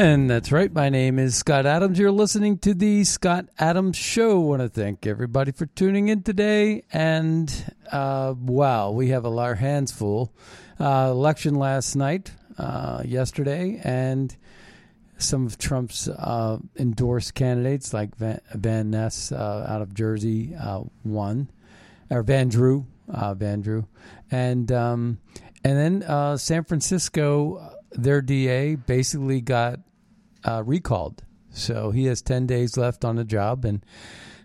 And that's right. My name is Scott Adams. You're listening to the Scott Adams Show. I want to thank everybody for tuning in today. And uh, wow, we have a, our hands full. Uh, election last night, uh, yesterday, and some of Trump's uh, endorsed candidates, like Van, Van Ness uh, out of Jersey, uh, won, or Van Drew, Van Drew, and um, and then San Francisco their DA basically got uh, recalled. So he has 10 days left on the job and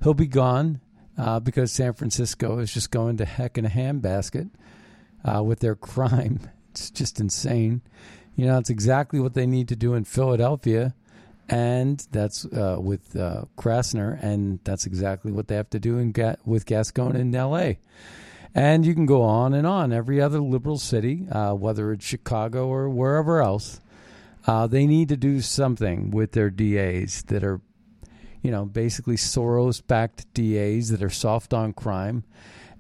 he'll be gone uh, because San Francisco is just going to heck in a handbasket uh, with their crime. It's just insane. You know, it's exactly what they need to do in Philadelphia. And that's uh, with uh, Krasner, and that's exactly what they have to do in Ga- with Gascon in L.A. And you can go on and on. Every other liberal city, uh, whether it's Chicago or wherever else, uh, they need to do something with their DAs that are, you know, basically Soros backed DAs that are soft on crime.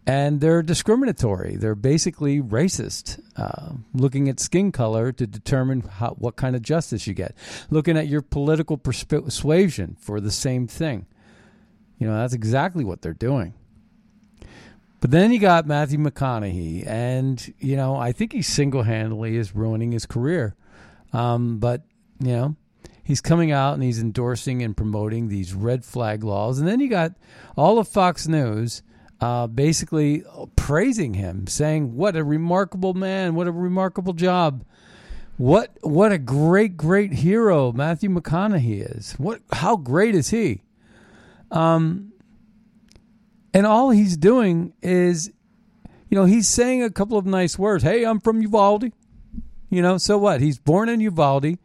And they're discriminatory. They're basically racist, uh, looking at skin color to determine how, what kind of justice you get, looking at your political persuasion for the same thing. You know, that's exactly what they're doing. But then you got Matthew McConaughey, and you know I think he single handedly is ruining his career. Um, but you know he's coming out and he's endorsing and promoting these red flag laws, and then you got all of Fox News uh, basically praising him, saying what a remarkable man, what a remarkable job. What what a great great hero Matthew McConaughey is. What how great is he? Um, and all he's doing is, you know, he's saying a couple of nice words. Hey, I'm from Uvalde. You know, so what? He's born in Uvalde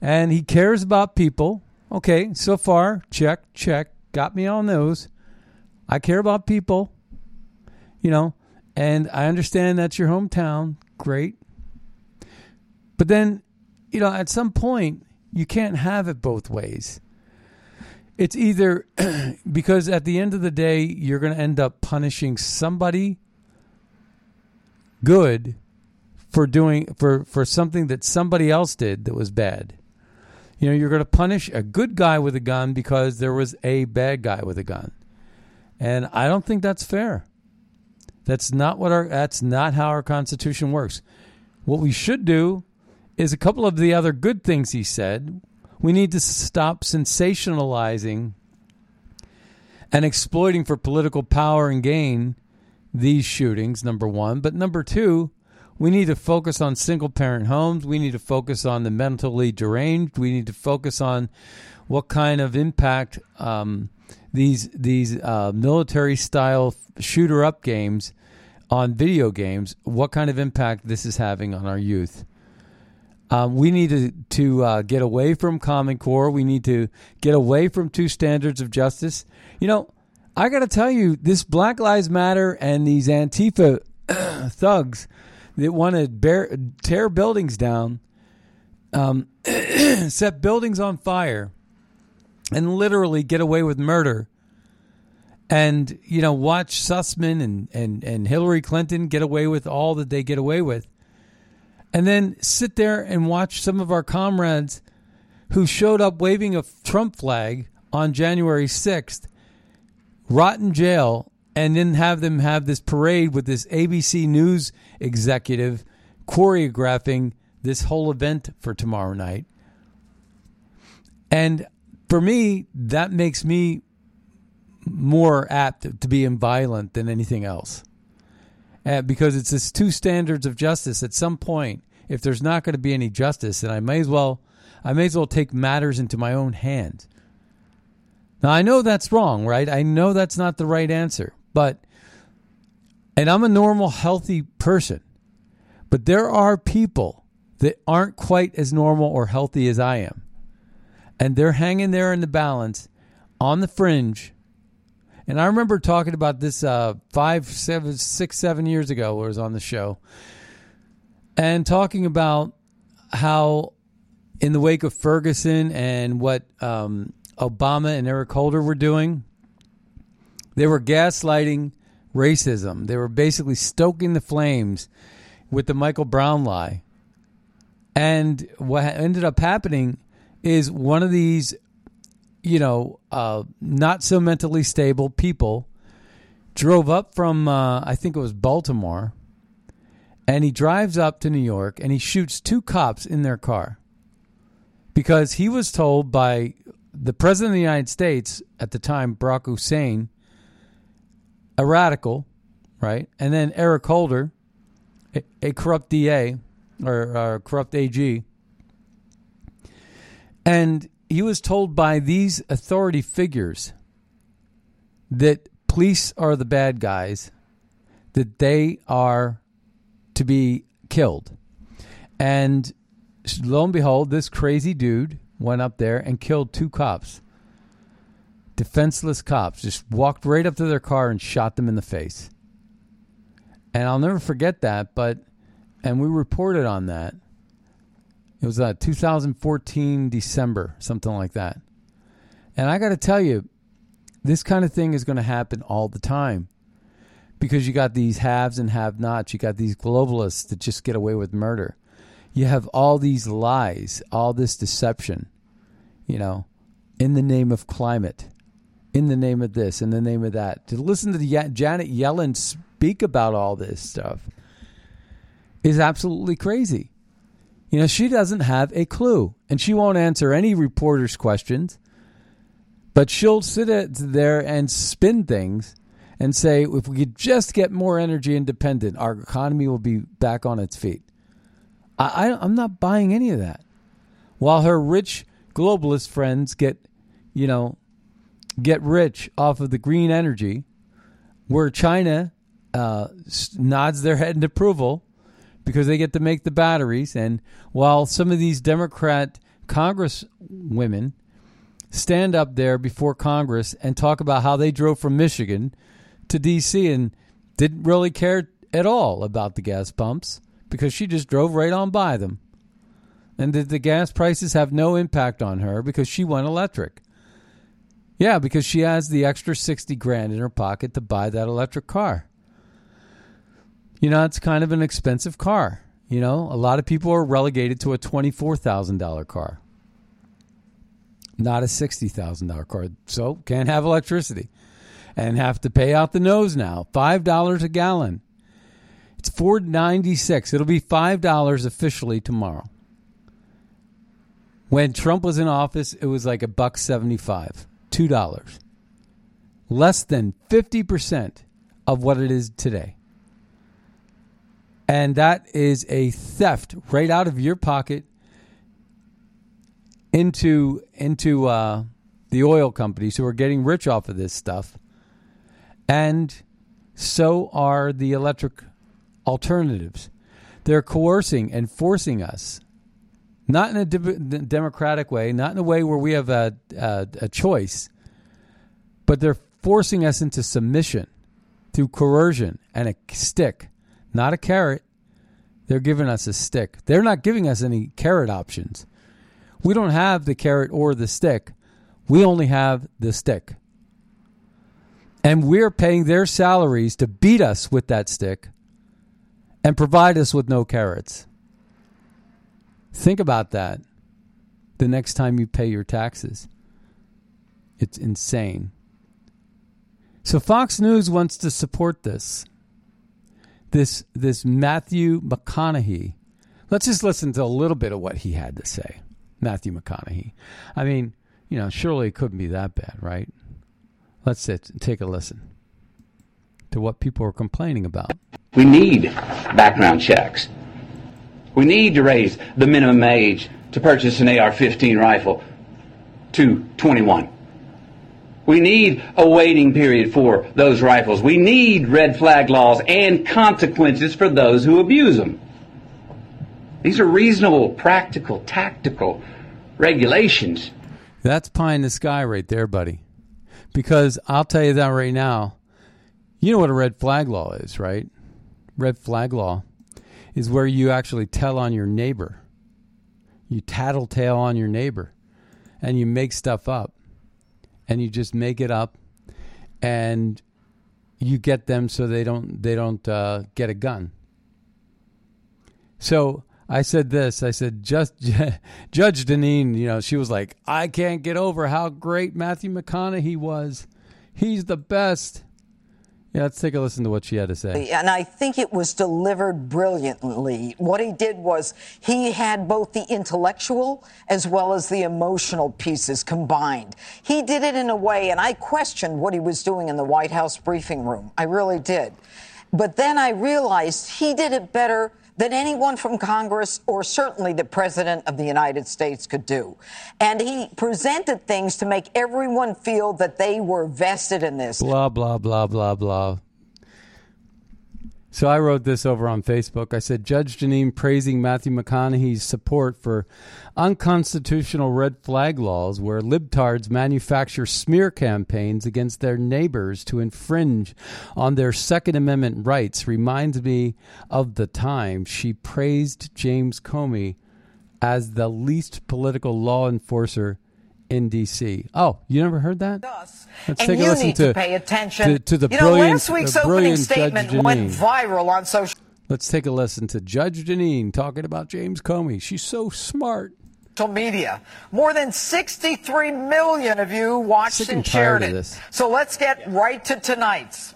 and he cares about people. Okay, so far, check, check. Got me on those. I care about people, you know, and I understand that's your hometown. Great. But then, you know, at some point, you can't have it both ways it's either because at the end of the day you're going to end up punishing somebody good for doing for for something that somebody else did that was bad. You know, you're going to punish a good guy with a gun because there was a bad guy with a gun. And I don't think that's fair. That's not what our that's not how our constitution works. What we should do is a couple of the other good things he said we need to stop sensationalizing and exploiting for political power and gain these shootings, number one. But number two, we need to focus on single parent homes. We need to focus on the mentally deranged. We need to focus on what kind of impact um, these these uh, military style shooter up games on video games. What kind of impact this is having on our youth? Um, we need to, to uh, get away from Common Core. We need to get away from two standards of justice. You know, I got to tell you, this Black Lives Matter and these Antifa thugs that want to bear, tear buildings down, um, set buildings on fire, and literally get away with murder. And you know, watch Sussman and, and, and Hillary Clinton get away with all that they get away with, and then sit there and watch some of our comrades who showed up waving a Trump flag on January sixth rot in jail and then have them have this parade with this ABC News executive choreographing this whole event for tomorrow night. And for me, that makes me more apt to be violent than anything else. Uh, because it's this two standards of justice. At some point, if there's not going to be any justice, then I may as well, I may as well take matters into my own hands. Now I know that's wrong, right? I know that's not the right answer, but and I'm a normal, healthy person, but there are people that aren't quite as normal or healthy as I am, and they're hanging there in the balance, on the fringe. And I remember talking about this uh, five, seven, six, seven years ago, where I was on the show, and talking about how, in the wake of Ferguson and what um, Obama and Eric Holder were doing. They were gaslighting racism. They were basically stoking the flames with the Michael Brown lie. And what ended up happening is one of these, you know, uh, not so mentally stable people drove up from, uh, I think it was Baltimore, and he drives up to New York and he shoots two cops in their car because he was told by the president of the United States at the time, Barack Hussein, a radical, right? And then Eric Holder, a, a corrupt DA or, or corrupt AG. And he was told by these authority figures that police are the bad guys, that they are to be killed. And lo and behold, this crazy dude went up there and killed two cops. Defenseless cops just walked right up to their car and shot them in the face. And I'll never forget that, but and we reported on that. It was uh, 2014 December, something like that. And I got to tell you, this kind of thing is going to happen all the time because you got these haves and have nots. You got these globalists that just get away with murder you have all these lies, all this deception, you know, in the name of climate, in the name of this, in the name of that. To listen to Janet Yellen speak about all this stuff is absolutely crazy. You know, she doesn't have a clue, and she won't answer any reporter's questions. But she'll sit there and spin things and say, if we could just get more energy independent, our economy will be back on its feet. I, I, I'm not buying any of that. While her rich globalist friends get, you know, get rich off of the green energy, where China uh, nods their head in approval because they get to make the batteries, and while some of these Democrat Congress women stand up there before Congress and talk about how they drove from Michigan to D.C. and didn't really care at all about the gas pumps because she just drove right on by them. And that the gas prices have no impact on her because she went electric? Yeah, because she has the extra 60 grand in her pocket to buy that electric car. You know, it's kind of an expensive car. You know, a lot of people are relegated to a $24,000 car, not a $60,000 car. So can't have electricity and have to pay out the nose now. $5 a gallon. It's four ninety six. It'll be five dollars officially tomorrow. When Trump was in office, it was like a buck seventy five, two dollars, less than fifty percent of what it is today. And that is a theft right out of your pocket into into uh, the oil companies who are getting rich off of this stuff, and so are the electric alternatives. They're coercing and forcing us, not in a de- democratic way, not in a way where we have a, a, a choice, but they're forcing us into submission through coercion and a stick, not a carrot, They're giving us a stick. They're not giving us any carrot options. We don't have the carrot or the stick. We only have the stick. And we're paying their salaries to beat us with that stick and provide us with no carrots. Think about that the next time you pay your taxes. It's insane. So Fox News wants to support this. This this Matthew McConaughey. Let's just listen to a little bit of what he had to say. Matthew McConaughey. I mean, you know, surely it couldn't be that bad, right? Let's sit take a listen to what people are complaining about. We need background checks. We need to raise the minimum age to purchase an AR 15 rifle to 21. We need a waiting period for those rifles. We need red flag laws and consequences for those who abuse them. These are reasonable, practical, tactical regulations. That's pie in the sky right there, buddy. Because I'll tell you that right now. You know what a red flag law is, right? Red flag law is where you actually tell on your neighbor. You tattletale on your neighbor and you make stuff up and you just make it up and you get them so they don't they don't uh, get a gun. So I said this. I said just Judge Jeanine. You know, she was like, I can't get over how great Matthew McConaughey was. He's the best. Yeah, let's take a listen to what she had to say. And I think it was delivered brilliantly. What he did was he had both the intellectual as well as the emotional pieces combined. He did it in a way, and I questioned what he was doing in the White House briefing room. I really did. But then I realized he did it better than anyone from Congress or certainly the President of the United States could do. And he presented things to make everyone feel that they were vested in this. Blah, blah, blah, blah, blah. So I wrote this over on Facebook. I said Judge Jeanine praising Matthew McConaughey's support for unconstitutional red flag laws where libtards manufacture smear campaigns against their neighbors to infringe on their Second Amendment rights reminds me of the time she praised James Comey as the least political law enforcer in D.C. Oh, you never heard that? Let's take and a listen need to, to pay attention. to, to the you know, brilliant, last week's opening statement Judge went viral on social Let's take a listen to Judge Jeanine talking about James Comey. She's so smart. media. More than 63 million of you watched Sick and and shared it. So let's get right to tonight's.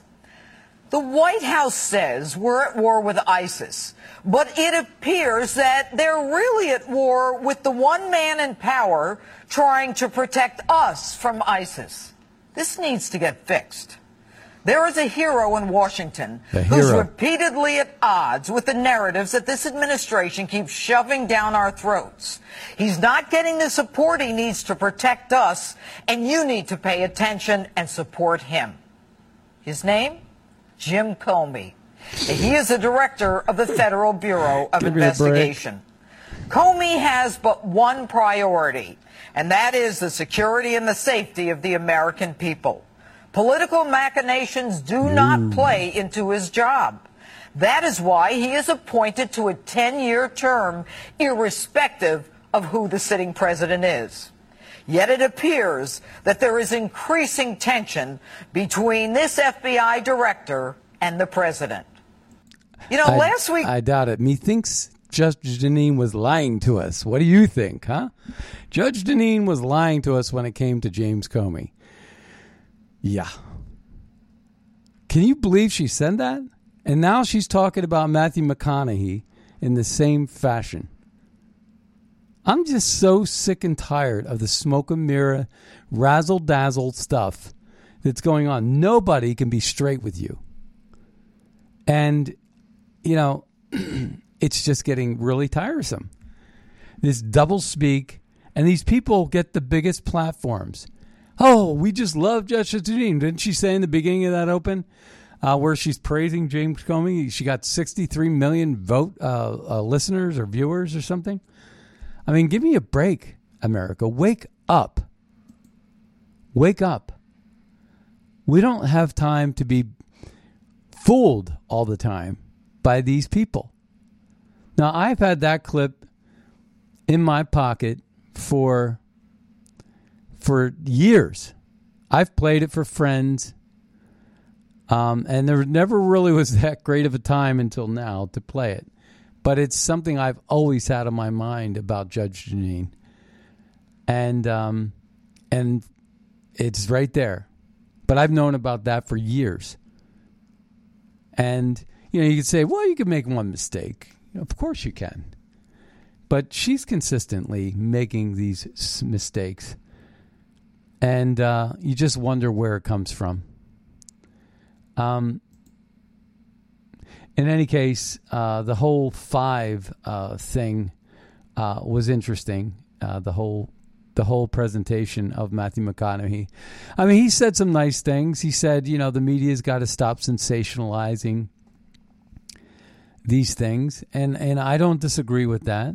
The White House says we're at war with ISIS, but it appears that they're really at war with the one man in power trying to protect us from ISIS. This needs to get fixed. There is a hero in Washington A who's repeatedly at odds with the narratives that this administration keeps shoving down our throats. He's not getting the support he needs to protect us, and you need to pay attention and support him. His name? Jim Comey. He is the director of the Federal Bureau of Give me a break. Investigation. Comey has but one priority, and that is the security and the safety of the American people. Political machinations do not play into his job. That is why he is appointed to a 10 year term, irrespective of who the sitting president is. Yet it appears that there is increasing tension between this FBI director and the president. You know, I, last week. I doubt it. Methinks Judge Jeanine was lying to us. What do you think, huh? Judge Jeanine was lying to us when it came to James Comey. Yeah. Can you believe she said that? And now she's talking about Matthew McConaughey in the same fashion. I'm just so sick and tired of the smoke and mirror, razzle dazzle stuff that's going on. Nobody can be straight with you. And, you know, it's just getting really tiresome. This double speak, and these people get the biggest platforms. Oh, we just love Judge Jeanine. Didn't she say in the beginning of that open uh, where she's praising James Comey? She got 63 million vote uh, uh, listeners or viewers or something. I mean, give me a break, America. Wake up. Wake up. We don't have time to be fooled all the time by these people. Now, I've had that clip in my pocket for for years. I've played it for friends. Um, and there never really was that great of a time until now to play it. But it's something I've always had on my mind about Judge Jeanine. And um, and it's right there. But I've known about that for years. And you know, you could say, well, you could make one mistake. Of course you can. But she's consistently making these mistakes. And uh, you just wonder where it comes from. Um, in any case, uh, the whole five uh, thing uh, was interesting. Uh, the whole the whole presentation of Matthew McConaughey. I mean, he said some nice things. He said, you know, the media's got to stop sensationalizing these things, and and I don't disagree with that.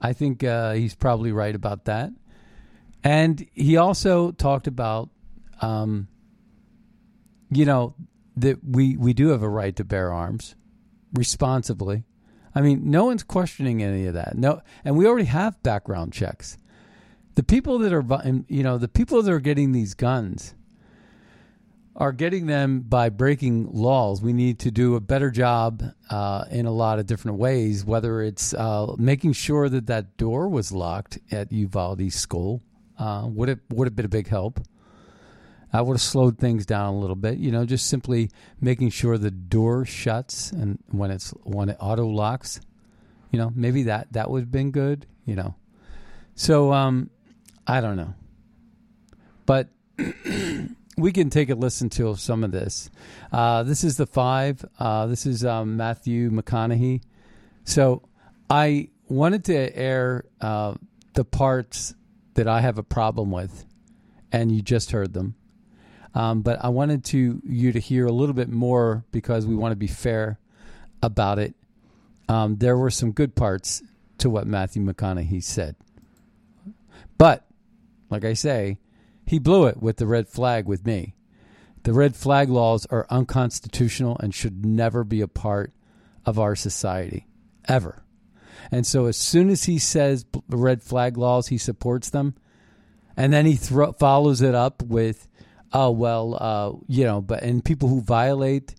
I think uh, he's probably right about that. And he also talked about, um, you know, that we we do have a right to bear arms responsibly. I mean, no one's questioning any of that. No, and we already have background checks. The people that are, you know, the people that are getting these guns are getting them by breaking laws. We need to do a better job uh, in a lot of different ways, whether it's uh, making sure that that door was locked at Uvalde School. Uh, would it would have been a big help. I would have slowed things down a little bit, you know, just simply making sure the door shuts and when it's when it auto locks, you know, maybe that that would have been good, you know. So um, I don't know, but we can take a listen to some of this. Uh, this is the five. Uh, this is um, Matthew McConaughey. So I wanted to air uh, the parts that I have a problem with, and you just heard them. Um, but I wanted to you to hear a little bit more because we want to be fair about it. Um, there were some good parts to what Matthew McConaughey said, but like I say, he blew it with the red flag with me. The red flag laws are unconstitutional and should never be a part of our society, ever. And so, as soon as he says the red flag laws, he supports them, and then he thro- follows it up with, "Oh well, uh, you know," but and people who violate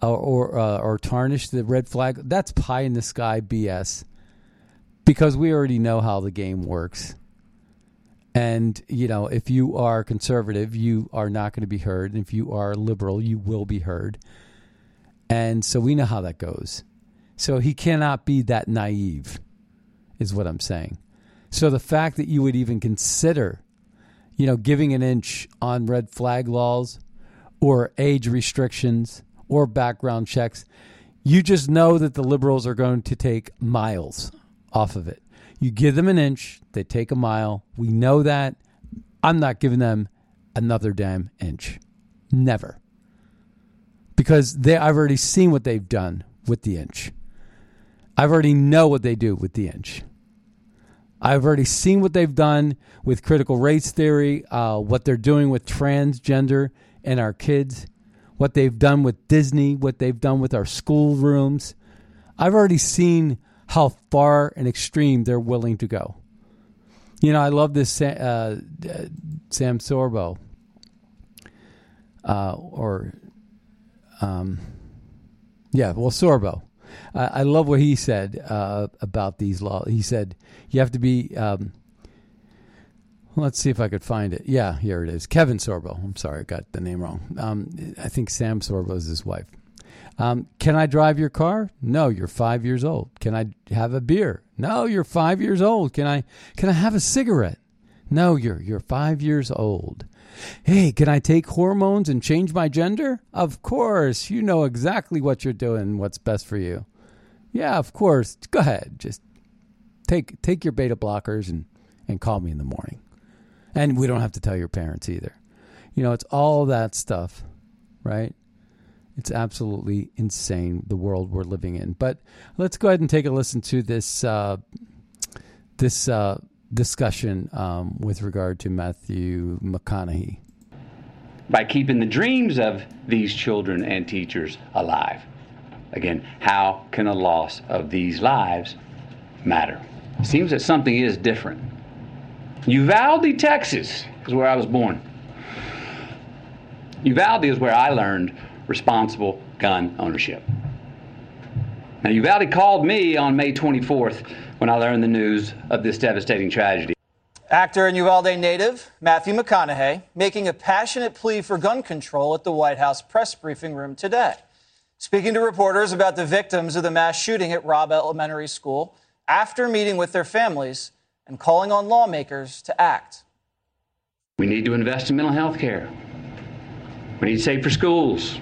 or or, uh, or tarnish the red flag, that's pie in the sky BS, because we already know how the game works. And, you know, if you are conservative, you are not going to be heard. And if you are liberal, you will be heard. And so we know how that goes. So he cannot be that naive, is what I'm saying. So the fact that you would even consider, you know, giving an inch on red flag laws or age restrictions or background checks, you just know that the liberals are going to take miles off of it. You give them an inch, they take a mile. We know that. I'm not giving them another damn inch. Never. Because they I've already seen what they've done with the inch. I've already know what they do with the inch. I've already seen what they've done with critical race theory, uh, what they're doing with transgender and our kids, what they've done with Disney, what they've done with our schoolrooms. I've already seen how far and extreme they're willing to go. You know, I love this uh, Sam Sorbo, uh, or um, yeah, well, Sorbo. I, I love what he said uh, about these laws. He said you have to be. Um, let's see if I could find it. Yeah, here it is. Kevin Sorbo. I'm sorry, I got the name wrong. Um, I think Sam Sorbo is his wife. Um, can I drive your car? No, you're five years old. Can I have a beer? No, you're five years old. Can I can I have a cigarette? No, you're you're five years old. Hey, can I take hormones and change my gender? Of course. You know exactly what you're doing, what's best for you. Yeah, of course. Go ahead. Just take take your beta blockers and, and call me in the morning. And we don't have to tell your parents either. You know, it's all that stuff, right? It's absolutely insane the world we're living in. But let's go ahead and take a listen to this uh, this uh, discussion um, with regard to Matthew McConaughey. By keeping the dreams of these children and teachers alive. Again, how can a loss of these lives matter? Seems that something is different. Uvalde, Texas is where I was born. Uvalde is where I learned responsible gun ownership. Now, Uvalde called me on May 24th when I learned the news of this devastating tragedy. Actor and Uvalde native Matthew McConaughey making a passionate plea for gun control at the White House press briefing room today. Speaking to reporters about the victims of the mass shooting at Robb Elementary School after meeting with their families and calling on lawmakers to act. We need to invest in mental health care. We need safer schools.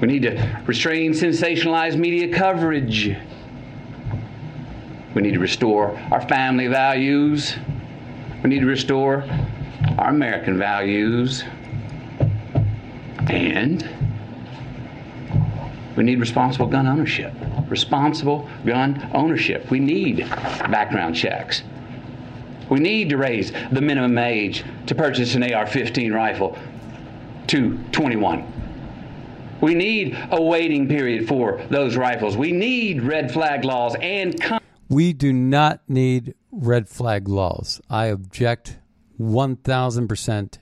We need to restrain sensationalized media coverage. We need to restore our family values. We need to restore our American values. And we need responsible gun ownership. Responsible gun ownership. We need background checks. We need to raise the minimum age to purchase an AR 15 rifle to 21. We need a waiting period for those rifles. We need red flag laws and. Con- we do not need red flag laws. I object 1000%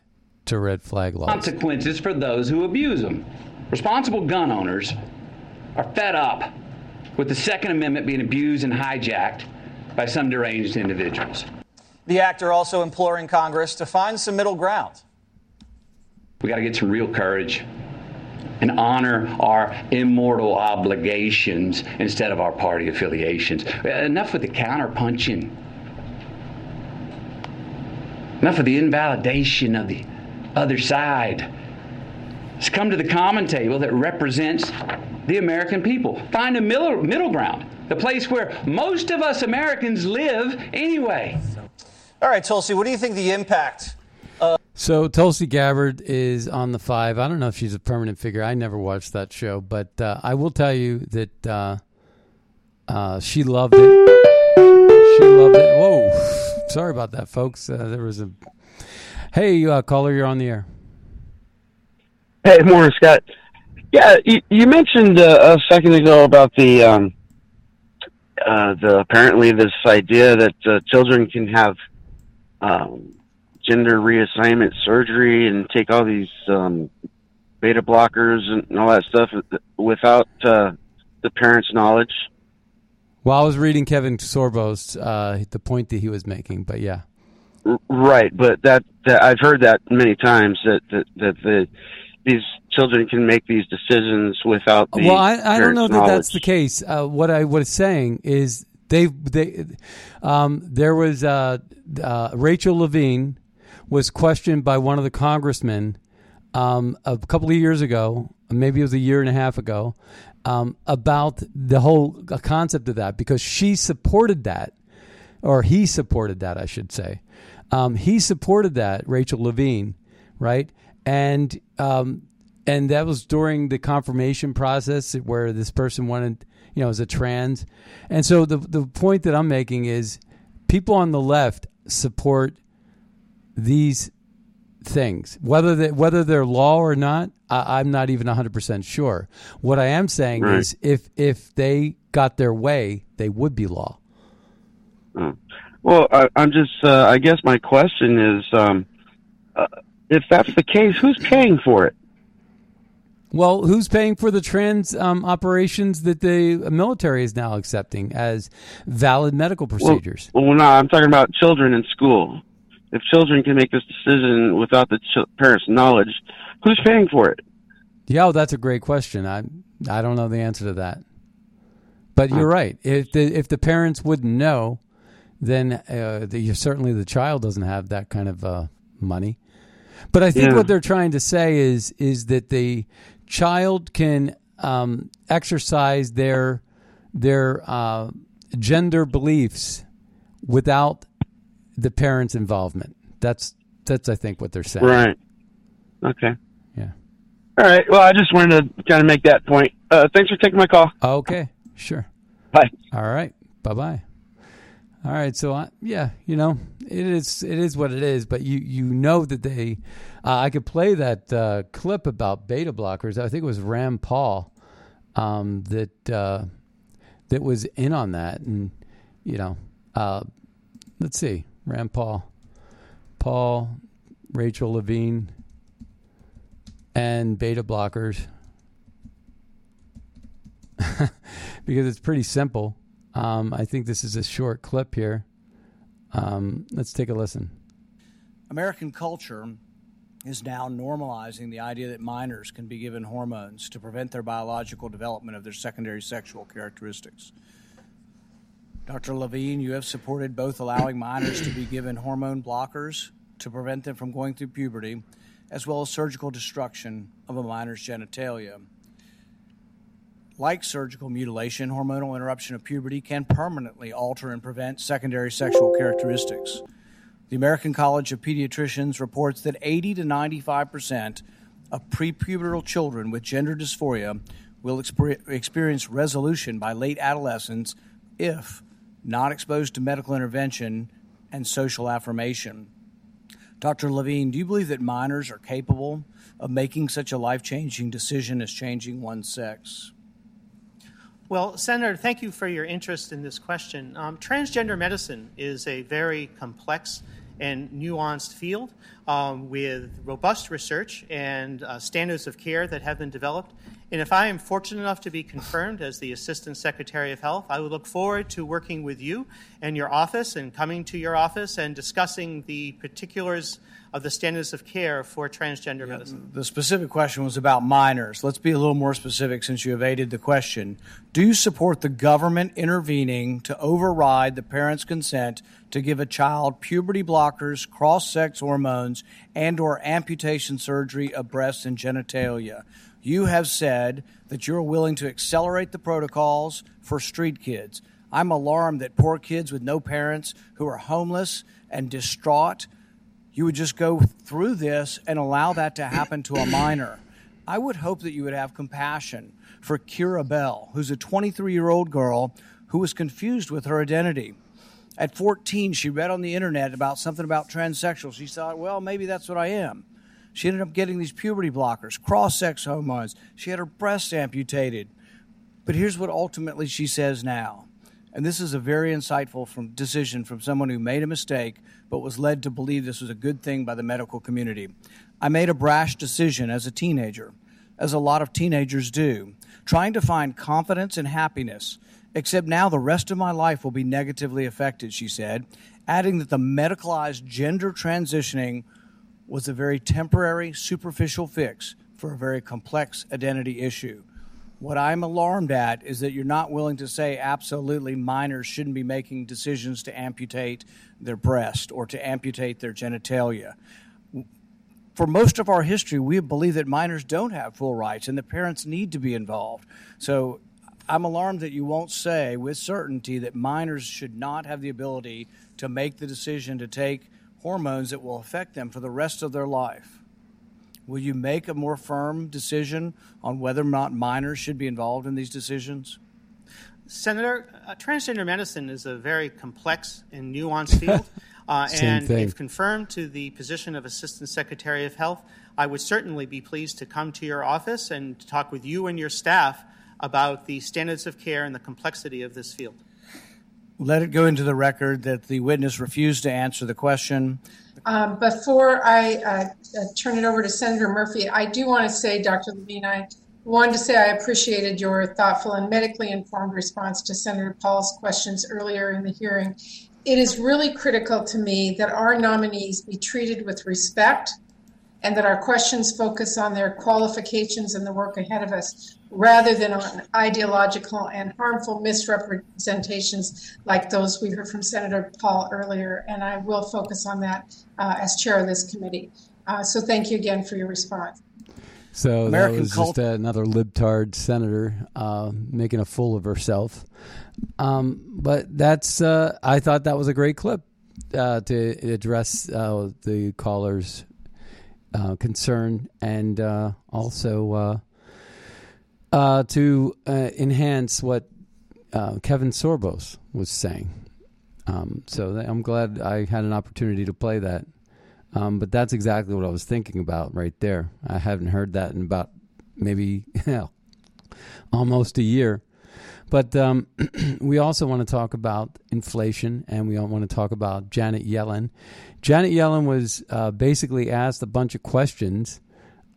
to red flag laws. Consequences for those who abuse them. Responsible gun owners are fed up with the Second Amendment being abused and hijacked by some deranged individuals. The actor also imploring Congress to find some middle ground. We got to get some real courage and honor our immortal obligations instead of our party affiliations. Enough with the counterpunching. Enough of the invalidation of the other side. Let's come to the common table that represents the American people. Find a middle, middle ground, the place where most of us Americans live anyway. All right, Tulsi, what do you think the impact so Tulsi Gabbard is on the five. I don't know if she's a permanent figure. I never watched that show, but uh, I will tell you that uh, uh, she loved it. She loved it. Whoa, sorry about that, folks. Uh, there was a hey uh, caller, you're on the air. Hey, morning, Scott. Yeah, you, you mentioned uh, a second ago about the um, the apparently this idea that children can have. Um, gender reassignment surgery and take all these um, beta blockers and all that stuff without uh, the parents' knowledge. Well, I was reading Kevin Sorbo's uh, the point that he was making, but yeah, right. But that, that I've heard that many times that that, that the these children can make these decisions without the well i, I don't know that knowledge. that's the case uh, what i was saying is they they um, there was uh, uh, rachel levine was questioned by one of the congressmen um, a couple of years ago, maybe it was a year and a half ago, um, about the whole concept of that because she supported that, or he supported that, I should say. Um, he supported that, Rachel Levine, right? And um, and that was during the confirmation process where this person wanted, you know, as a trans. And so the the point that I'm making is people on the left support these things, whether they, whether they're law or not. I, am not even 100 percent sure. What I am saying right. is, if if they got their way, they would be law. Hmm. Well, I, am just. Uh, I guess my question is, um, uh, if that's the case, who's paying for it? Well, who's paying for the trans um, operations that the military is now accepting as valid medical procedures? Well, well, no, I'm talking about children in school if children can make this decision without the ch- parents' knowledge, who's paying for it? Yeah, well, that's a great question. I I don't know the answer to that. But you're right. If the if the parents wouldn't know, then uh, the, certainly the child doesn't have that kind of uh, money. But I think yeah. what they're trying to say is is that the child can um, exercise their their uh, gender beliefs without the parents' involvement. That's that's I think what they're saying. Right. Okay. Yeah. All right. Well, I just wanted to kind of make that point. Uh, thanks for taking my call. Okay. Sure. Bye. All right. Bye bye. All right. So I, yeah, you know, it is it is what it is. But you you know that they, uh, I could play that uh, clip about beta blockers. I think it was Rand Paul um, that uh, that was in on that, and you know, uh, let's see, Rand Paul, Paul, Rachel Levine, and beta blockers, because it's pretty simple. Um, I think this is a short clip here. Um, let's take a listen. American culture is now normalizing the idea that minors can be given hormones to prevent their biological development of their secondary sexual characteristics. Dr. Levine, you have supported both allowing minors to be given hormone blockers to prevent them from going through puberty, as well as surgical destruction of a minor's genitalia. Like surgical mutilation, hormonal interruption of puberty can permanently alter and prevent secondary sexual characteristics. The American College of Pediatricians reports that 80 to 95 percent of prepubertal children with gender dysphoria will exper- experience resolution by late adolescence if not exposed to medical intervention and social affirmation. Dr. Levine, do you believe that minors are capable of making such a life changing decision as changing one's sex? Well, Senator, thank you for your interest in this question. Um, transgender medicine is a very complex and nuanced field um, with robust research and uh, standards of care that have been developed. And if I am fortunate enough to be confirmed as the Assistant Secretary of Health, I would look forward to working with you and your office and coming to your office and discussing the particulars of the standards of care for transgender yeah, medicine. The specific question was about minors. Let's be a little more specific since you evaded the question. Do you support the government intervening to override the parent's consent to give a child puberty blockers, cross-sex hormones, and or amputation surgery of breasts and genitalia? You have said that you're willing to accelerate the protocols for street kids. I'm alarmed that poor kids with no parents who are homeless and distraught you would just go through this and allow that to happen to a minor. I would hope that you would have compassion for Keira Bell, who's a 23 year old girl who was confused with her identity. At 14, she read on the internet about something about transsexual. She thought, well, maybe that's what I am. She ended up getting these puberty blockers, cross sex hormones. She had her breasts amputated. But here's what ultimately she says now. And this is a very insightful from, decision from someone who made a mistake but was led to believe this was a good thing by the medical community. I made a brash decision as a teenager, as a lot of teenagers do, trying to find confidence and happiness, except now the rest of my life will be negatively affected, she said, adding that the medicalized gender transitioning was a very temporary, superficial fix for a very complex identity issue. What I'm alarmed at is that you're not willing to say absolutely minors shouldn't be making decisions to amputate their breast or to amputate their genitalia. For most of our history, we believe that minors don't have full rights and the parents need to be involved. So I'm alarmed that you won't say with certainty that minors should not have the ability to make the decision to take hormones that will affect them for the rest of their life. Will you make a more firm decision on whether or not minors should be involved in these decisions? Senator, uh, transgender medicine is a very complex and nuanced field. Uh, and thing. if confirmed to the position of Assistant Secretary of Health, I would certainly be pleased to come to your office and talk with you and your staff about the standards of care and the complexity of this field. Let it go into the record that the witness refused to answer the question. Um, before I uh, uh, turn it over to Senator Murphy, I do want to say, Dr. Levine, I wanted to say I appreciated your thoughtful and medically informed response to Senator Paul's questions earlier in the hearing. It is really critical to me that our nominees be treated with respect and that our questions focus on their qualifications and the work ahead of us rather than on ideological and harmful misrepresentations like those we heard from Senator Paul earlier. And I will focus on that uh, as chair of this committee. Uh, so thank you again for your response. So American that was cult- just another libtard senator uh, making a fool of herself. Um, but that's uh, I thought that was a great clip uh, to address uh, the caller's uh, concern and uh, to enhance what Kevin Sorbos was saying. Um, so I'm glad I had an opportunity to play that. Um, but that's exactly what I was thinking about right there. I haven't heard that in about maybe hell, almost a year. But um, we also want to talk about inflation and we want to talk about Janet Yellen. Janet Yellen was uh, basically asked a bunch of questions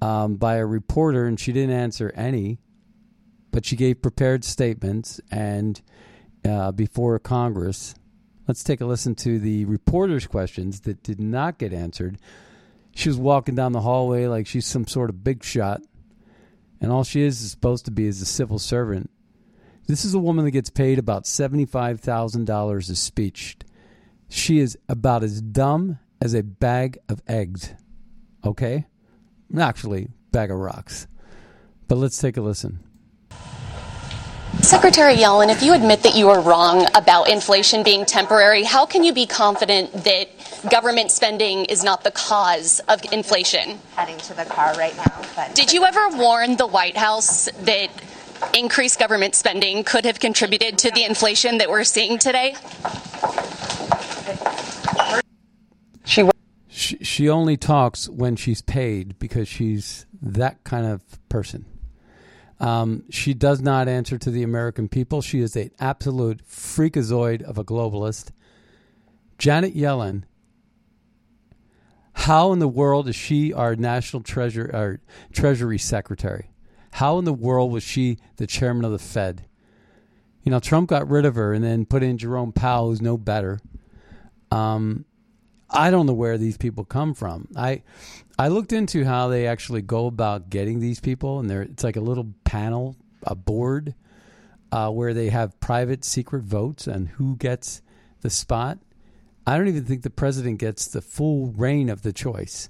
um, by a reporter and she didn't answer any, but she gave prepared statements and uh, before Congress. Let's take a listen to the reporter's questions that did not get answered. She was walking down the hallway like she's some sort of big shot, and all she is is supposed to be is a civil servant. This is a woman that gets paid about $75,000 a speech. She is about as dumb as a bag of eggs. Okay? Actually, bag of rocks. But let's take a listen. Secretary Yellen, if you admit that you are wrong about inflation being temporary, how can you be confident that government spending is not the cause of inflation? Heading to the car right now. But Did you ever warn the White House that increased government spending could have contributed to the inflation that we're seeing today? She she, she only talks when she's paid because she's that kind of person. Um, she does not answer to the American people. She is an absolute freakazoid of a globalist. Janet Yellen. How in the world is she our national treasure, our treasury secretary? How in the world was she the chairman of the Fed? You know, Trump got rid of her and then put in Jerome Powell, who's no better. Um, I don't know where these people come from. I I looked into how they actually go about getting these people, and it's like a little panel, a board, uh, where they have private secret votes and who gets the spot. I don't even think the president gets the full reign of the choice.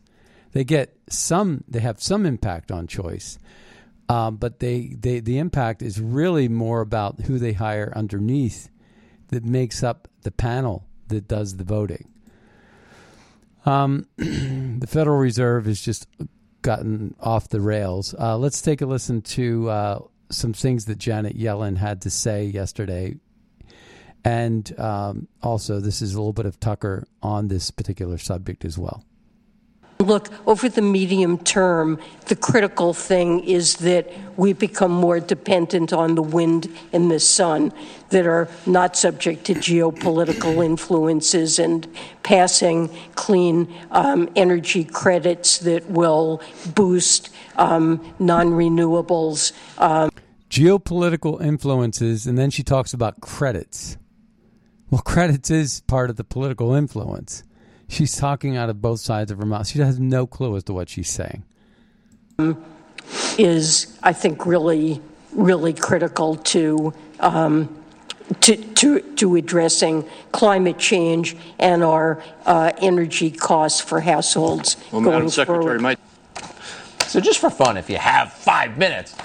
They get some. They have some impact on choice, um, but they, they the impact is really more about who they hire underneath that makes up the panel that does the voting. Um, the Federal Reserve has just gotten off the rails. Uh, let's take a listen to uh, some things that Janet Yellen had to say yesterday. And um, also, this is a little bit of Tucker on this particular subject as well. Look, over the medium term, the critical thing is that we become more dependent on the wind and the sun that are not subject to geopolitical influences and passing clean um, energy credits that will boost um, non renewables. Um. Geopolitical influences, and then she talks about credits. Well, credits is part of the political influence she's talking out of both sides of her mouth. She has no clue as to what she's saying. Is I think really really critical to. Um, to, to, to addressing climate change and our uh, energy costs for households well, going Madam Secretary, forward. Might- so, just for fun, if you have five minutes,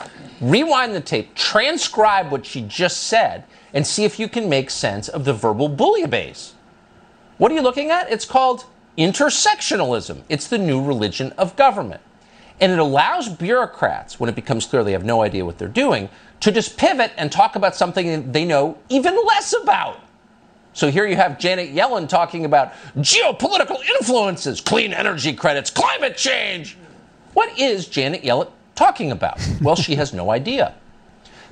rewind the tape, transcribe what she just said, and see if you can make sense of the verbal bouillabaisse. What are you looking at? It's called intersectionalism. It's the new religion of government. And it allows bureaucrats, when it becomes clear they have no idea what they're doing, to just pivot and talk about something they know even less about. So here you have Janet Yellen talking about geopolitical influences, clean energy credits, climate change. What is Janet Yellen talking about? Well, she has no idea.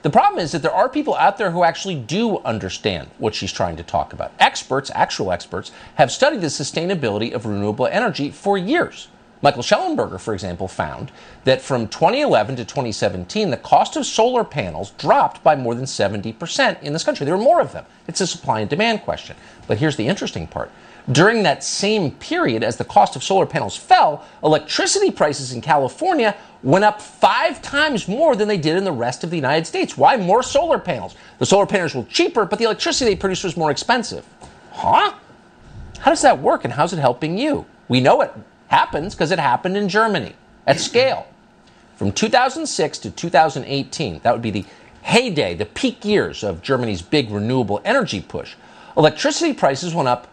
The problem is that there are people out there who actually do understand what she's trying to talk about. Experts, actual experts, have studied the sustainability of renewable energy for years. Michael Shellenberger, for example, found that from 2011 to 2017, the cost of solar panels dropped by more than 70% in this country. There were more of them. It's a supply and demand question. But here's the interesting part during that same period, as the cost of solar panels fell, electricity prices in California went up five times more than they did in the rest of the United States. Why? More solar panels. The solar panels were cheaper, but the electricity they produced was more expensive. Huh? How does that work and how's it helping you? We know it happens because it happened in Germany at scale. From 2006 to 2018, that would be the heyday, the peak years of Germany's big renewable energy push, electricity prices went up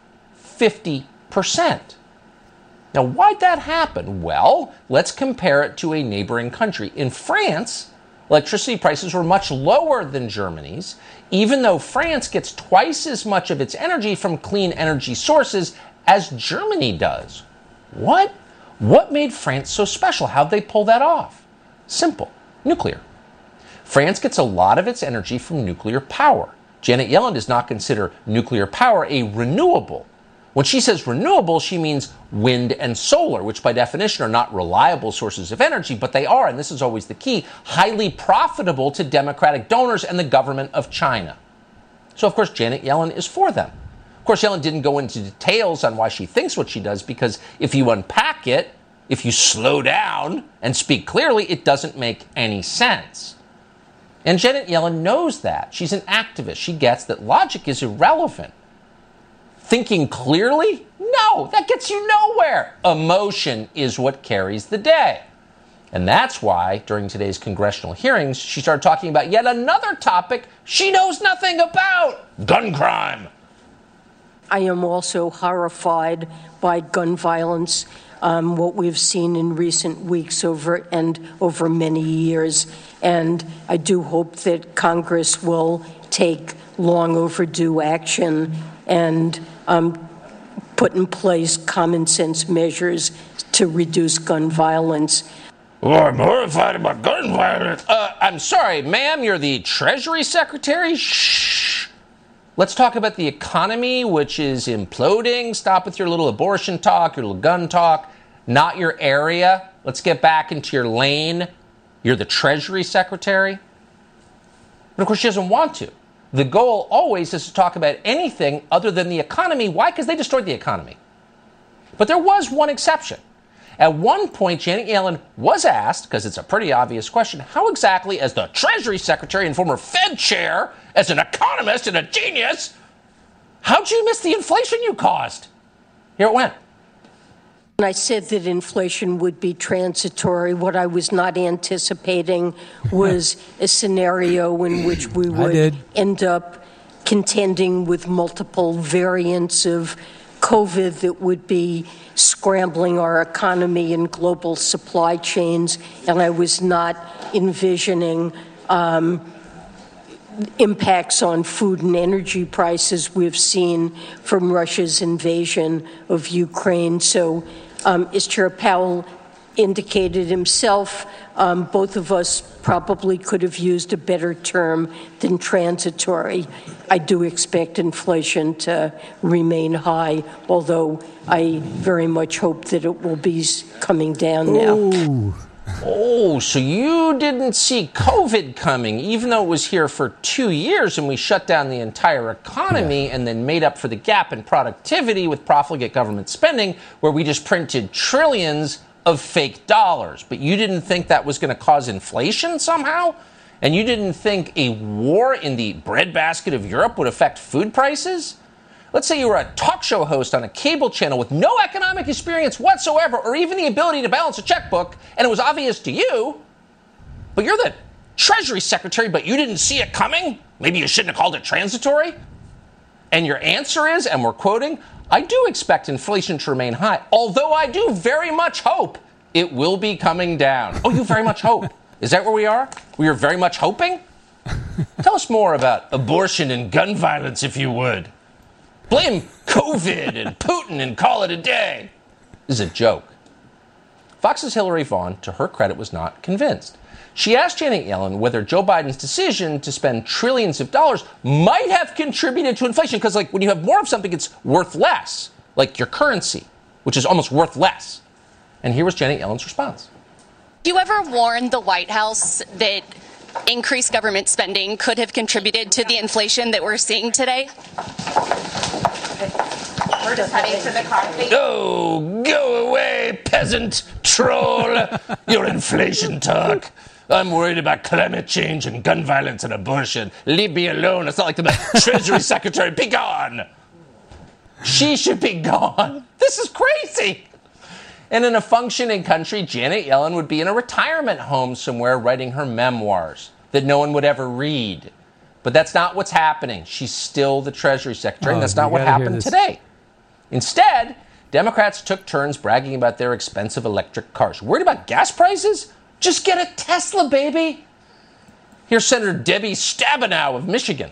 50%. Now, why'd that happen? Well, let's compare it to a neighboring country. In France, electricity prices were much lower than Germany's, even though France gets twice as much of its energy from clean energy sources as Germany does. What? What made France so special? How'd they pull that off? Simple nuclear. France gets a lot of its energy from nuclear power. Janet Yellen does not consider nuclear power a renewable. When she says renewable, she means wind and solar, which by definition are not reliable sources of energy, but they are, and this is always the key, highly profitable to democratic donors and the government of China. So, of course, Janet Yellen is for them. Of course, Yellen didn't go into details on why she thinks what she does, because if you unpack it, if you slow down and speak clearly, it doesn't make any sense. And Janet Yellen knows that. She's an activist. She gets that logic is irrelevant. Thinking clearly? No, that gets you nowhere. Emotion is what carries the day. And that's why, during today's congressional hearings, she started talking about yet another topic she knows nothing about gun crime. I am also horrified by gun violence, um, what we've seen in recent weeks over and over many years. And I do hope that Congress will take long overdue action and um, put in place common sense measures to reduce gun violence. Oh, I'm horrified about gun violence. Uh, I'm sorry, ma'am, you're the Treasury Secretary? Shh. Let's talk about the economy, which is imploding. Stop with your little abortion talk, your little gun talk. Not your area. Let's get back into your lane. You're the Treasury Secretary. But of course, she doesn't want to. The goal always is to talk about anything other than the economy. Why? Because they destroyed the economy. But there was one exception. At one point, Janet Yellen was asked, because it's a pretty obvious question, how exactly, as the Treasury Secretary and former Fed chair, as an economist and a genius, how'd you miss the inflation you caused? Here it went. And I said that inflation would be transitory. What I was not anticipating was a scenario in which we would end up contending with multiple variants of COVID that would be scrambling our economy and global supply chains. And I was not envisioning um, impacts on food and energy prices we've seen from Russia's invasion of Ukraine. So um, as Chair Powell indicated himself, um, both of us probably could have used a better term than transitory. I do expect inflation to remain high, although I very much hope that it will be coming down now. Oh, so you didn't see COVID coming, even though it was here for two years and we shut down the entire economy and then made up for the gap in productivity with profligate government spending, where we just printed trillions of fake dollars. But you didn't think that was going to cause inflation somehow? And you didn't think a war in the breadbasket of Europe would affect food prices? Let's say you were a talk show host on a cable channel with no economic experience whatsoever or even the ability to balance a checkbook, and it was obvious to you, but you're the Treasury Secretary, but you didn't see it coming? Maybe you shouldn't have called it transitory? And your answer is, and we're quoting, I do expect inflation to remain high, although I do very much hope it will be coming down. Oh, you very much hope. Is that where we are? We are very much hoping? Tell us more about abortion and gun violence, if you would. Blame COVID and Putin and call it a day. This is a joke. Fox's Hillary Vaughn, to her credit, was not convinced. She asked Janet Yellen whether Joe Biden's decision to spend trillions of dollars might have contributed to inflation. Because, like, when you have more of something, it's worth less, like your currency, which is almost worth less. And here was Janet Yellen's response. Do you ever warn the White House that increased government spending could have contributed to the inflation that we're seeing today? We're just heading to the car. Oh, go away, peasant troll. Your inflation talk. I'm worried about climate change and gun violence and abortion. Leave me alone. It's not like the Treasury Secretary. Be gone. She should be gone. This is crazy. And in a functioning country, Janet Yellen would be in a retirement home somewhere writing her memoirs that no one would ever read. But that's not what's happening. She's still the Treasury Secretary, and Oh, that's not what happened today. Instead, Democrats took turns bragging about their expensive electric cars. Worried about gas prices? Just get a Tesla, baby. Here's Senator Debbie Stabenow of Michigan.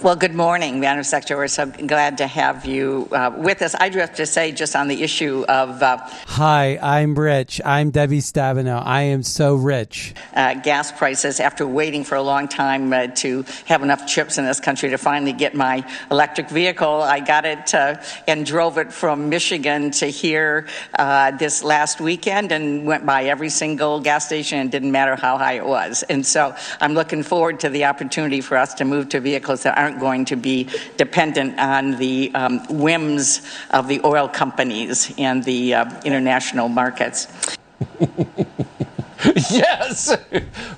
Well, good morning, Madam Secretary. We're so glad to have you uh, with us. I do have to say, just on the issue of uh, Hi, I'm rich. I'm Debbie Stabenow. I am so rich. uh, gas prices, after waiting for a long time uh, to have enough chips in this country to finally get my electric vehicle, I got it uh, and drove it from Michigan to here uh, this last weekend and went by every single gas station and didn't matter how high it was. And so I'm looking forward to the opportunity for us to move to vehicles that aren't going to be dependent on the um, whims of the oil companies and the uh, international markets. yes,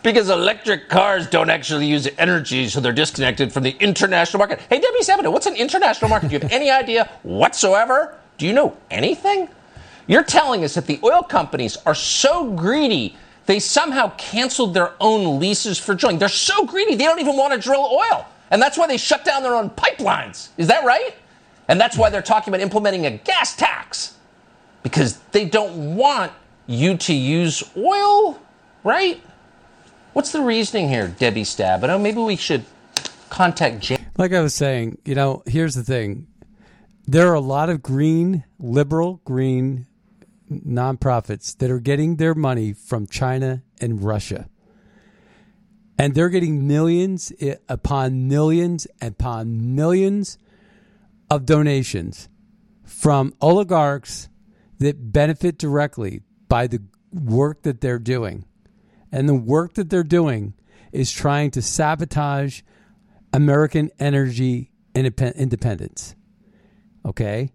because electric cars don't actually use energy, so they're disconnected from the international market. Hey, Debbie Sabino, what's an international market? Do you have any idea whatsoever? Do you know anything? You're telling us that the oil companies are so greedy, they somehow canceled their own leases for drilling. They're so greedy, they don't even want to drill oil. And that's why they shut down their own pipelines. Is that right? And that's why they're talking about implementing a gas tax because they don't want you to use oil, right? What's the reasoning here, Debbie Stabenow? Maybe we should contact Jay. Like I was saying, you know, here's the thing. There are a lot of green, liberal, green nonprofits that are getting their money from China and Russia. And they're getting millions upon millions upon millions of donations from oligarchs that benefit directly by the work that they're doing. And the work that they're doing is trying to sabotage American energy independence. Okay?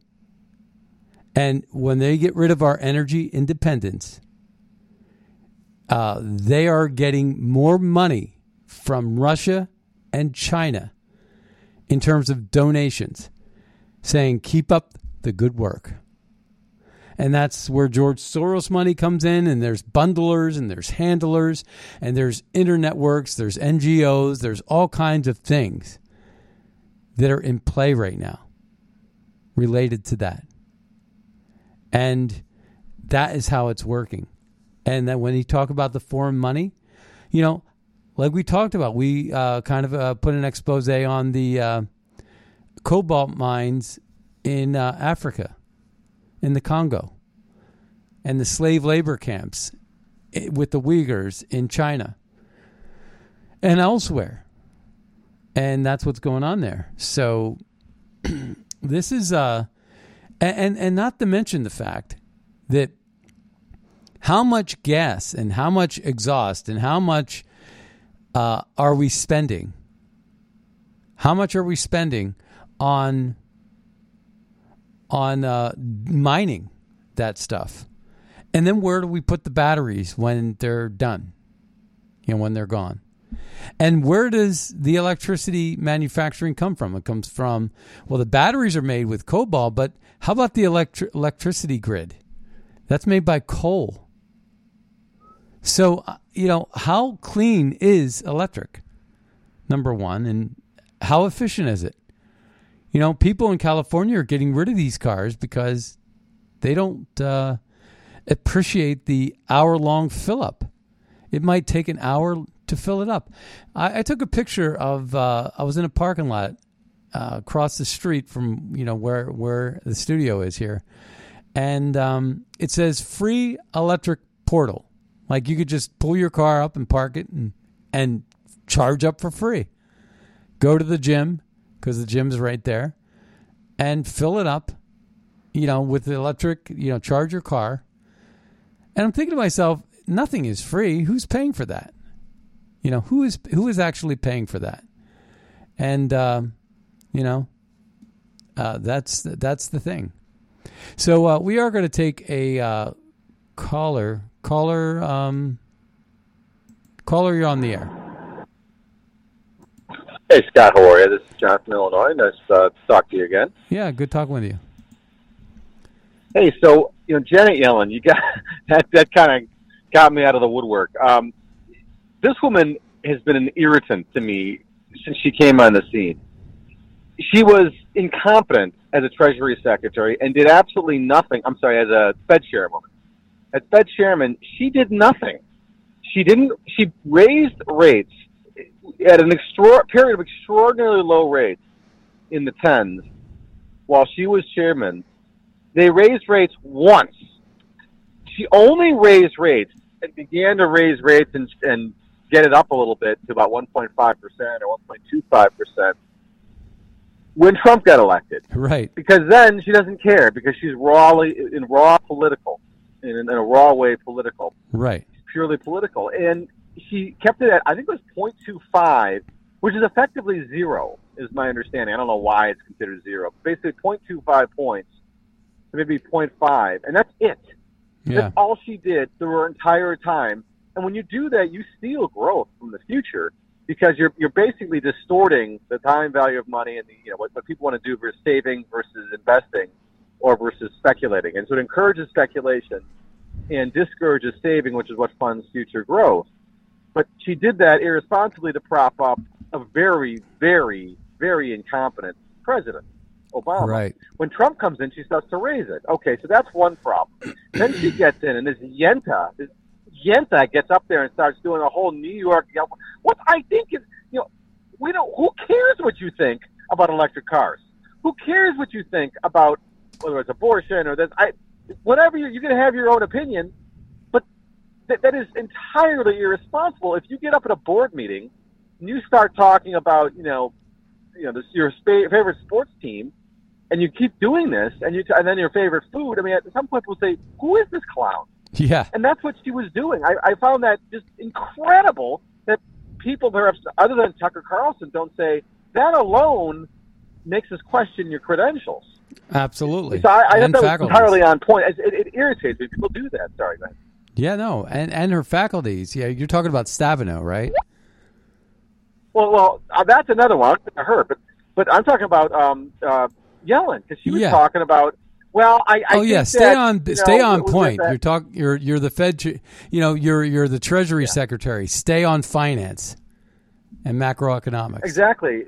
And when they get rid of our energy independence, uh, they are getting more money from Russia and China in terms of donations, saying, keep up the good work. And that's where George Soros money comes in, and there's bundlers, and there's handlers, and there's internet works, there's NGOs, there's all kinds of things that are in play right now related to that. And that is how it's working. And that when you talk about the foreign money, you know, like we talked about, we uh, kind of uh, put an expose on the uh, cobalt mines in uh, Africa, in the Congo, and the slave labor camps with the Uyghurs in China and elsewhere. And that's what's going on there. So this is uh and and not to mention the fact that how much gas and how much exhaust and how much uh, are we spending? How much are we spending on on uh, mining that stuff? And then where do we put the batteries when they're done? You know, when they're gone. And where does the electricity manufacturing come from? It comes from, well, the batteries are made with cobalt, but how about the electri- electricity grid? That's made by coal. So, uh, you know, how clean is electric? Number one. And how efficient is it? You know, people in California are getting rid of these cars because they don't uh, appreciate the hour long fill up. It might take an hour to fill it up. I, I took a picture of, uh, I was in a parking lot uh, across the street from, you know, where, where the studio is here. And um, it says free electric portal. Like you could just pull your car up and park it and, and charge up for free. Go to the gym because the gym's right there and fill it up, you know, with the electric, you know, charge your car. And I'm thinking to myself, nothing is free. Who's paying for that? You know, who is who is actually paying for that? And um, you know, uh, that's that's the thing. So uh, we are going to take a uh, caller. Caller, um, caller, you're on the air. Hey, Scott, how are you? This is John from Illinois. Nice uh, to talk to you again. Yeah, good talking with you. Hey, so you know Janet Yellen, you got that. That kind of got me out of the woodwork. Um, this woman has been an irritant to me since she came on the scene. She was incompetent as a Treasury Secretary and did absolutely nothing. I'm sorry, as a Fed chairwoman. As Fed chairman, she did nothing. She didn't. She raised rates at an extra period of extraordinarily low rates in the tens while she was chairman. They raised rates once. She only raised rates and began to raise rates and, and get it up a little bit to about 1.5% or 1.25% when Trump got elected. Right. Because then she doesn't care because she's rawly in raw political, in, in a raw way political, Right. purely political. And she kept it at, I think it was 0.25, which is effectively zero, is my understanding. I don't know why it's considered zero. Basically 0.25 points, maybe 0.5, and that's it. Yeah. That's all she did through her entire time. And when you do that, you steal growth from the future because you're you're basically distorting the time value of money and the you know what, what people want to do versus saving versus investing or versus speculating. And so it encourages speculation and discourages saving, which is what funds future growth. But she did that irresponsibly to prop up a very, very, very incompetent president, Obama. Right. When Trump comes in, she starts to raise it. Okay, so that's one problem. then she gets in, and this Yenta, this Yenta gets up there and starts doing a whole New York. What I think is, you know, we don't. Who cares what you think about electric cars? Who cares what you think about whether it's abortion or this? I, whatever you, you're going to have your own opinion, but that, that is entirely irresponsible. If you get up at a board meeting and you start talking about, you know, you know, this, your spa- favorite sports team, and you keep doing this, and you t- and then your favorite food. I mean, at some point, we'll say, "Who is this clown?" Yeah. And that's what she was doing. I, I found that just incredible that people, perhaps other than Tucker Carlson, don't say that alone makes us question your credentials. Absolutely. So I, I thought that was entirely on point. It, it, it irritates me. People do that. Sorry, man. Yeah, no, and and her faculties. Yeah, you're talking about Stavino, right? Well, well, uh, that's another one. Her, but but I'm talking about um, uh, Yellen because she was Yeah. talking about. Well, I, I oh yeah, stay that, on you stay on point. You're talk you're you're the Fed, you know, you're you're the Treasury Secretary. Stay on finance and macroeconomics. Exactly.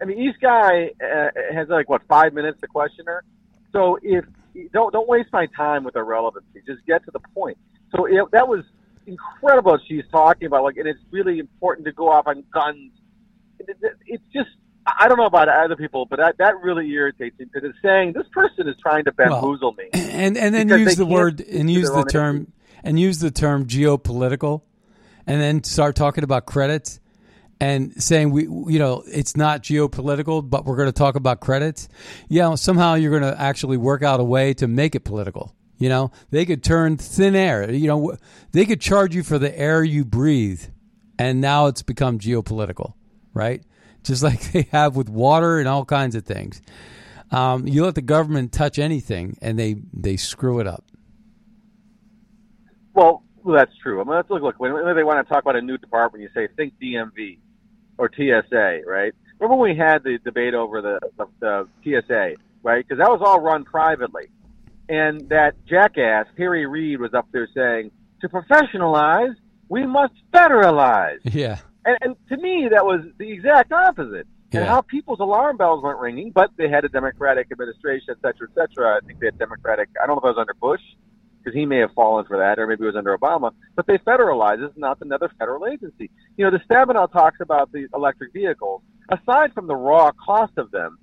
I mean, each guy uh, has like what five minutes to question her. So if don't don't waste my time with irrelevancy. Just get to the point. So it, that was incredible. She's talking about like, and it's really important to go off on guns. It, it, it's just I don't know about other people, but that that really irritates me because it's saying this person is trying to bamboozle me. and and then use the word and use the term and use the term geopolitical, and then start talking about credits and saying we you know it's not geopolitical, but we're going to talk about credits. Yeah, somehow you're going to actually work out a way to make it political. You know, they could turn thin air. You know, they could charge you for the air you breathe, and now it's become geopolitical, right? Just like they have with water and all kinds of things. Um, you let the government touch anything, and they they screw it up. Well, that's true. I mean, let's look. Look, when they want to talk about a new department, you say think DMV or TSA, right? Remember when we had the debate over the the, the TSA, right? Because that was all run privately, and that jackass Harry Reid was up there saying, "To professionalize, we must federalize." Yeah. And, and to me, that was the exact opposite. And Yeah. how people's alarm bells weren't ringing, but they had a Democratic administration, et cetera, et cetera. I think they had Democratic. I don't know if it was under Bush, because he may have fallen for that, or maybe it was under Obama. But they federalize. It's not another federal agency. You know, the Stabenow talks about the electric vehicles. Aside from the raw cost of them,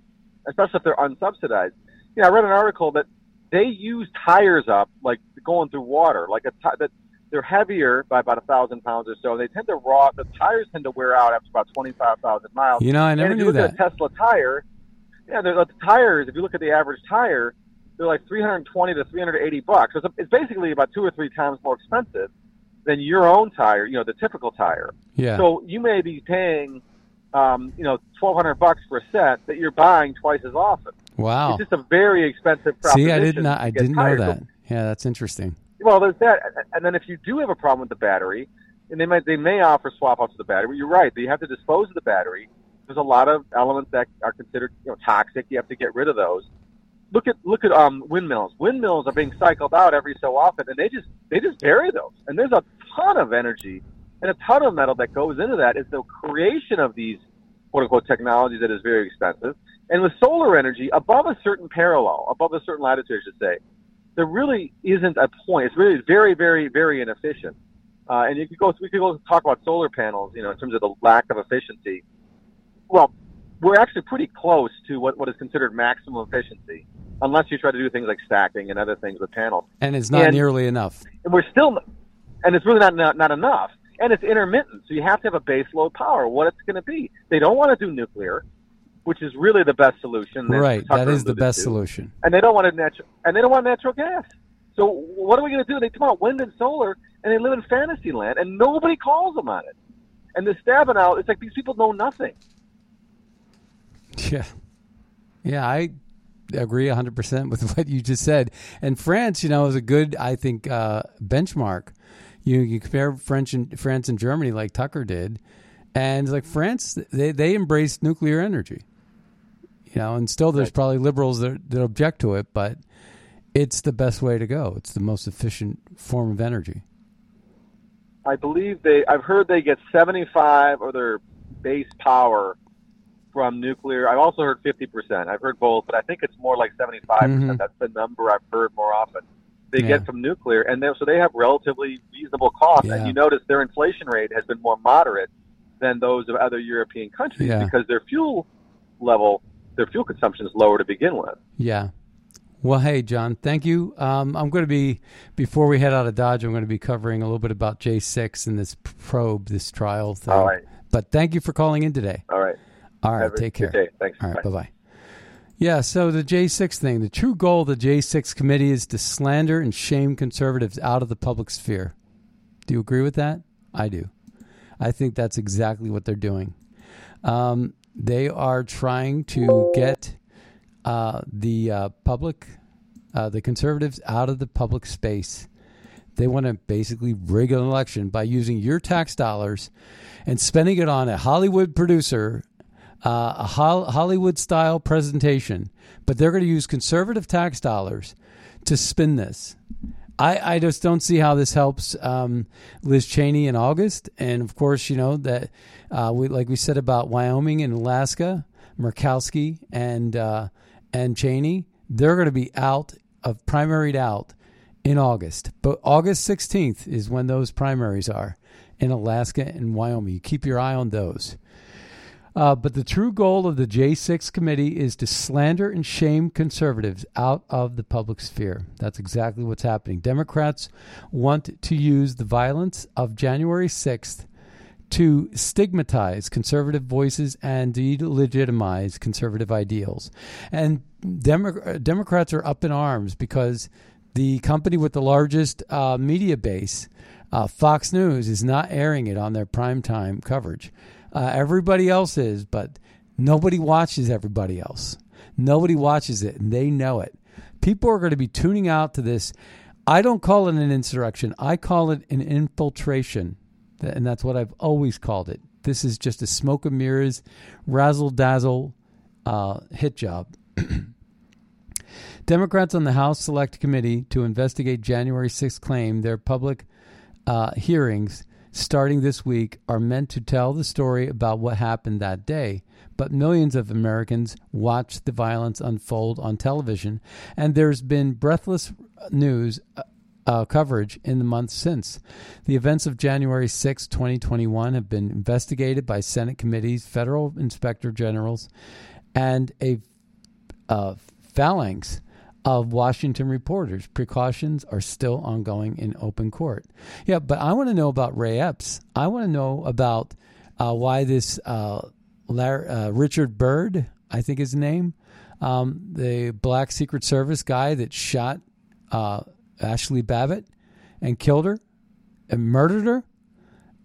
especially if they're unsubsidized, you know, I read an article that they use tires up like going through water, like a ti- that they're heavier by about a thousand pounds or so. And they tend to raw. The tires tend to wear out after about twenty five thousand miles. You know, I never and if knew you look that. At a Tesla tire, yeah, they're, the tires. If you look at the average tire, they're like three hundred twenty to three hundred eighty bucks. So it's, it's basically about two or three times more expensive than your own tire. You know, the typical tire. Yeah. So you may be paying, um, you know, twelve hundred bucks for a set that you're buying twice as often. Wow. It's just a very expensive proposition. See, I did not. I didn't know that. Yeah, that's interesting. Well, there's that, and then if you do have a problem with the battery, and they might they may offer swap outs of the battery. But you're right; you have to dispose of the battery. There's a lot of elements that are considered you know toxic. You have to get rid of those. Look at look at um, windmills. Windmills are being cycled out every so often, and they just they just bury those. And there's a ton of energy and a ton of metal that goes into that. Is the creation of these quote unquote technologies that is very expensive. And with solar energy, above a certain parallel, above a certain latitude, I should say, there really isn't a point. It's really very, very, very inefficient Uh, and you could go, we could go talk about solar panels, you know, in terms of the lack of efficiency. Well, we're actually pretty close to what, what is considered maximum efficiency, unless you try to do things like stacking and other things with panels. And it's not And- nearly enough. And we're still, and it's really not, not, not enough. And it's intermittent, so you have to have a base load power. What it's going to be? They don't want to do nuclear, which is really the best solution. that Right. Tucker That is the best to. solution. And they don't want a natural, and they don't want natural gas. So what are we going to do? They talk about wind and solar, and they live in fantasy land, and nobody calls them on it. And they're stabbing out. It's like these people know nothing. Yeah. Yeah, I agree 100% with what you just said. And France, you know, is a good, I think, uh, benchmark. You, you compare French and France and Germany like Tucker did, and like France, they, they embraced nuclear energy. You know, and still there's probably liberals that, that object to it, but it's the best way to go. It's the most efficient form of energy. I believe they. I've heard they get seventy-five of their base power from nuclear. I've also heard fifty percent. I've heard both, but I think it's more like seventy-five Mhm. percent. That's the number I've heard more often. They Yeah. get from nuclear, and they, so they have relatively reasonable costs. Yeah. And you notice their inflation rate has been more moderate than those of other European countries Yeah. because their fuel level, their fuel consumption is lower to begin with. Yeah. Well, hey, John, thank you. Um, I'm going to be, before we head out of Dodge, I'm going to be covering a little bit about J6 and this probe, this trial thing. All right. But thank you for calling in today. All right. All right. Take care. day. Thanks. All right. Bye. Bye. Yeah. So the J6 thing, the true goal of the J6 committee is to slander and shame conservatives out of the public sphere. Do you agree with that? I do. I think that's exactly what they're doing. Um, they are trying to get uh, the uh, public, uh, the conservatives, out of the public space. They want to basically rig an election by using your tax dollars and spending it on a Hollywood producer, uh, a Hol- Hollywood style presentation. But they're going to use conservative tax dollars to spin this. I, I just don't see how this helps um, Liz Cheney in August, and of course, you know that uh, we like we said about Wyoming and Alaska, Murkowski and uh, and Cheney, they're going to be out of primaried out in August. But August sixteenth is when those primaries are in Alaska and Wyoming. You keep your eye on those. Uh, but the true goal of the J6 committee is to slander and shame conservatives out of the public sphere. That's exactly what's happening. Democrats want to use the violence of January 6th to stigmatize conservative voices and delegitimize conservative ideals. And Demo- Democrats are up in arms because the company with the largest uh, media base, uh, Fox News, is not airing it on their primetime coverage. Uh, everybody else is, but nobody watches everybody else. Nobody watches it, and they know it. People are going to be tuning out to this. I don't call it an insurrection. I call it an infiltration, and that's what I've always called it. This is just a smoke and mirrors, razzle dazzle uh, hit job. Democrats on the House Select Committee to investigate January 6th claim their public uh, hearings starting this week are meant to tell the story about what happened that day. But millions of Americans watched the violence unfold on television, and there's been breathless news uh, uh, coverage in the months since. The events of January 6, 2021 have been investigated by Senate committees, federal inspector generals, and a uh, phalanx of Washington reporters. Precautions are still ongoing in open court. Yeah, but I want to know about Ray Epps. I want to know about uh, why this uh, Larry, uh, Richard Byrd, I think his name, um, the black Secret Service guy that shot uh, Ashley Babbitt and killed her and murdered her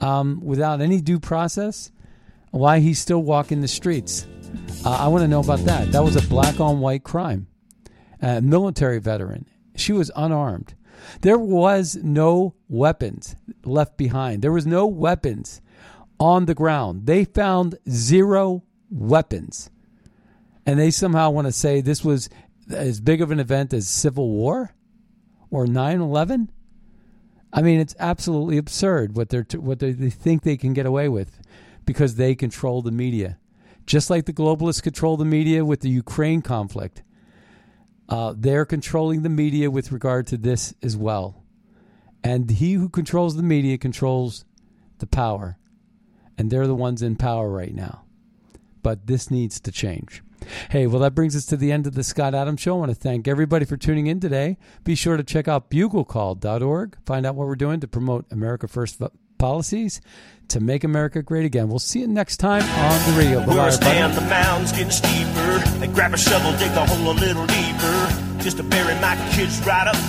um, without any due process, why he's still walking the streets. Uh, I want to know about that. That was a black on white crime. A military veteran. She was unarmed. There was no weapons left behind. There was no weapons on the ground. They found zero weapons. And they somehow want to say this was as big of an event as Civil War or 9/11? I mean, it's absolutely absurd what they're what they think they can get away with because they control the media. Just like the globalists control the media with the Ukraine conflict. Uh, they're controlling the media with regard to this as well. And he who controls the media controls the power. And they're the ones in power right now. But this needs to change. Hey, well, that brings us to the end of the Scott Adams Show. I want to thank everybody for tuning in today. Be sure to check out buglecall.org, find out what we're doing to promote America First policies to make America great again. We'll see you next time on the radio. Bye-bye, Worse everybody. down the mountain's getting steeper. They grab a shovel, dig the hole a little deeper. Just to bury my kids right up to